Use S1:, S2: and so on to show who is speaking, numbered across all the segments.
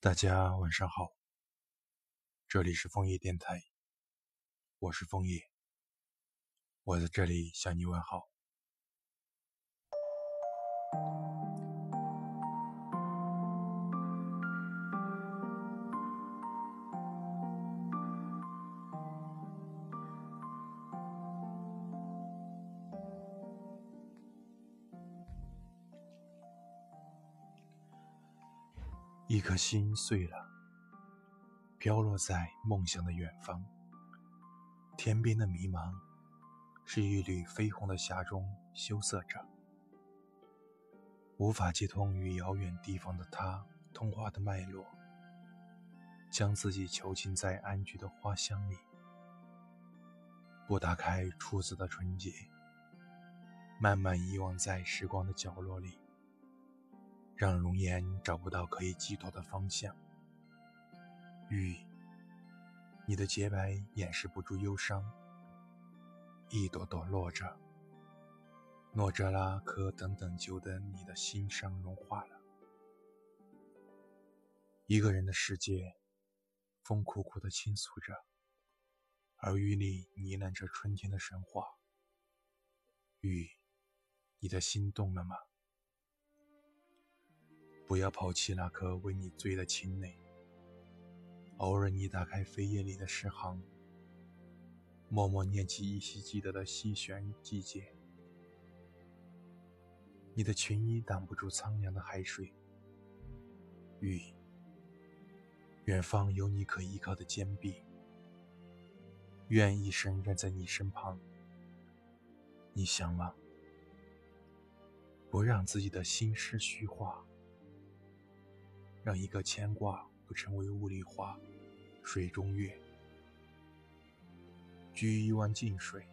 S1: 大家晚上好，这里是枫叶电台，我是枫叶，我在这里向你问好。一颗心碎了，飘落在梦想的远方。天边的迷茫，是一缕绯红的霞中羞涩着，无法接通与遥远地方的他通话的脉络，将自己囚禁在安居的花香里，不打开初次的纯洁，慢慢遗忘在时光的角落里。让容颜找不到可以寄托的方向。雨，你的洁白掩饰不住忧伤，一朵朵落着。诺哲拉可等等久等你的心伤融化了。一个人的世界，风苦苦的倾诉着，而雨里呢喃着春天的神话。雨，你的心动了吗？不要抛弃那颗为你醉的情泪。偶尔，你打开扉页里的诗行，默默念起依稀记得的西弦季节。你的裙衣挡不住苍凉的海水。雨，远方有你可依靠的坚壁。愿一生站在你身旁。你想吗？不让自己的心事虚化。让一个牵挂不成为雾里花，水中月。掬一湾静水，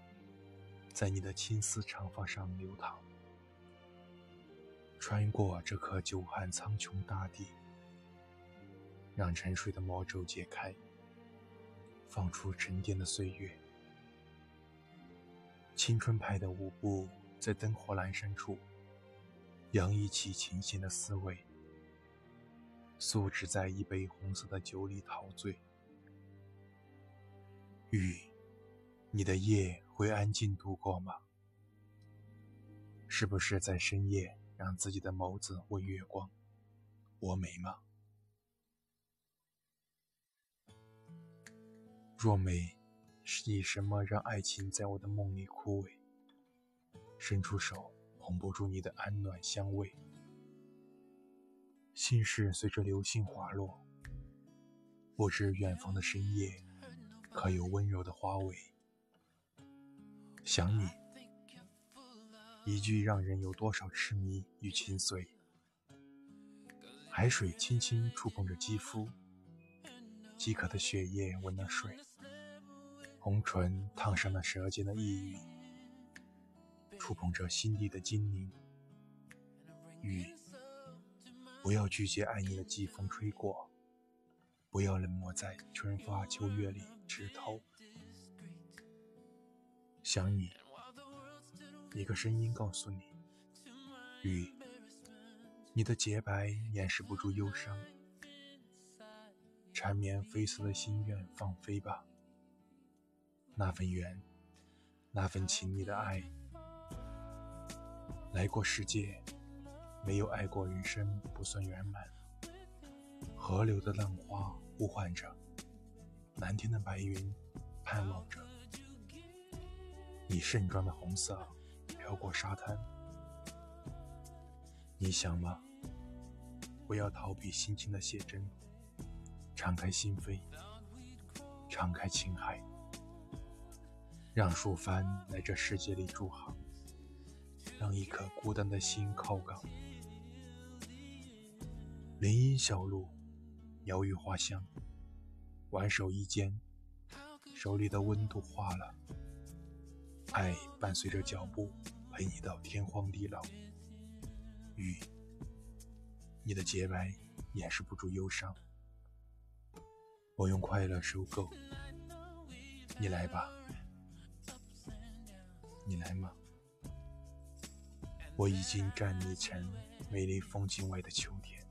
S1: 在你的青丝长发上流淌，穿过这颗久旱苍穹大地，让沉睡的魔咒解开，放出沉淀的岁月。青春派的舞步在灯火阑珊处，洋溢起清醒的思维。素只在一杯红色的酒里陶醉。雨，你的夜会安静度过吗？是不是在深夜让自己的眸子问月光：“我美吗？”若美，是以什么让爱情在我的梦里枯萎？伸出手，捧不住你的安暖香味。心事随着流星滑落，不知远方的深夜，可有温柔的花蕊？想你，一句让人有多少痴迷与心碎？海水轻轻触碰着肌肤，饥渴的血液温了水，红唇烫伤了舌尖的抑郁，触碰着心底的精灵。雨。不要拒绝爱你的季风吹过，不要冷漠在春花秋月里枝头。想你，一个声音告诉你：雨，你的洁白掩饰不住忧伤。缠绵悱恻的心愿放飞吧，那份缘，那份情，你的爱，来过世界。没有爱过，人生不算圆满。河流的浪花呼唤着，蓝天的白云盼望着。你盛装的红色飘过沙滩，你想吗？不要逃避心情的写真，敞开心扉，敞开情海，让树帆来这世界里驻航，让一颗孤单的心靠港。林荫小路，鸟语花香，挽手一肩，手里的温度化了。爱伴随着脚步，陪你到天荒地老。雨，你的洁白掩饰不住忧伤。我用快乐收购，你来吧，你来吗？我已经站立成美丽风景外的秋天。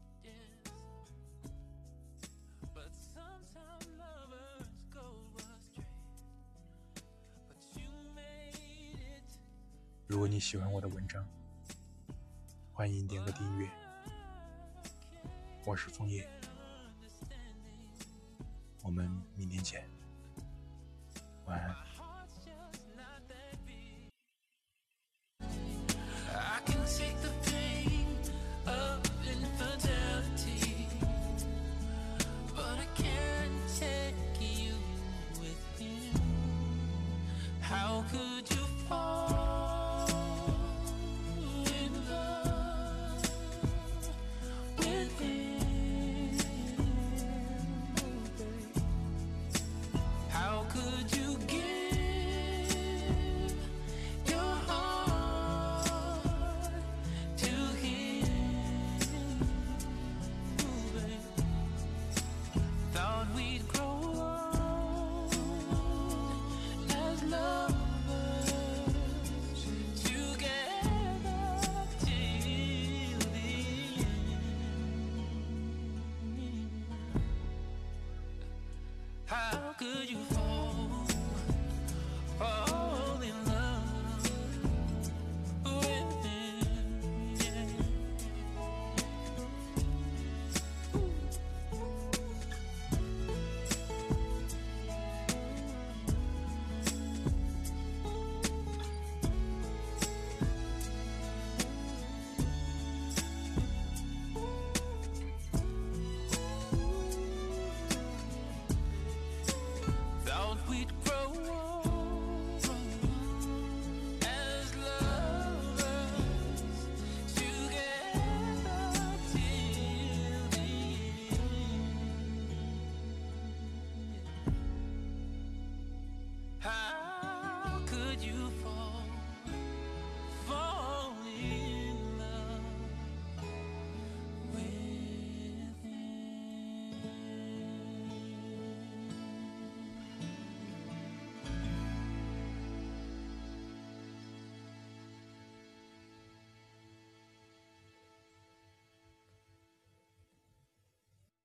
S1: 如果你喜欢我的文章，欢迎点个订阅。我是枫叶，我们明天见，晚安。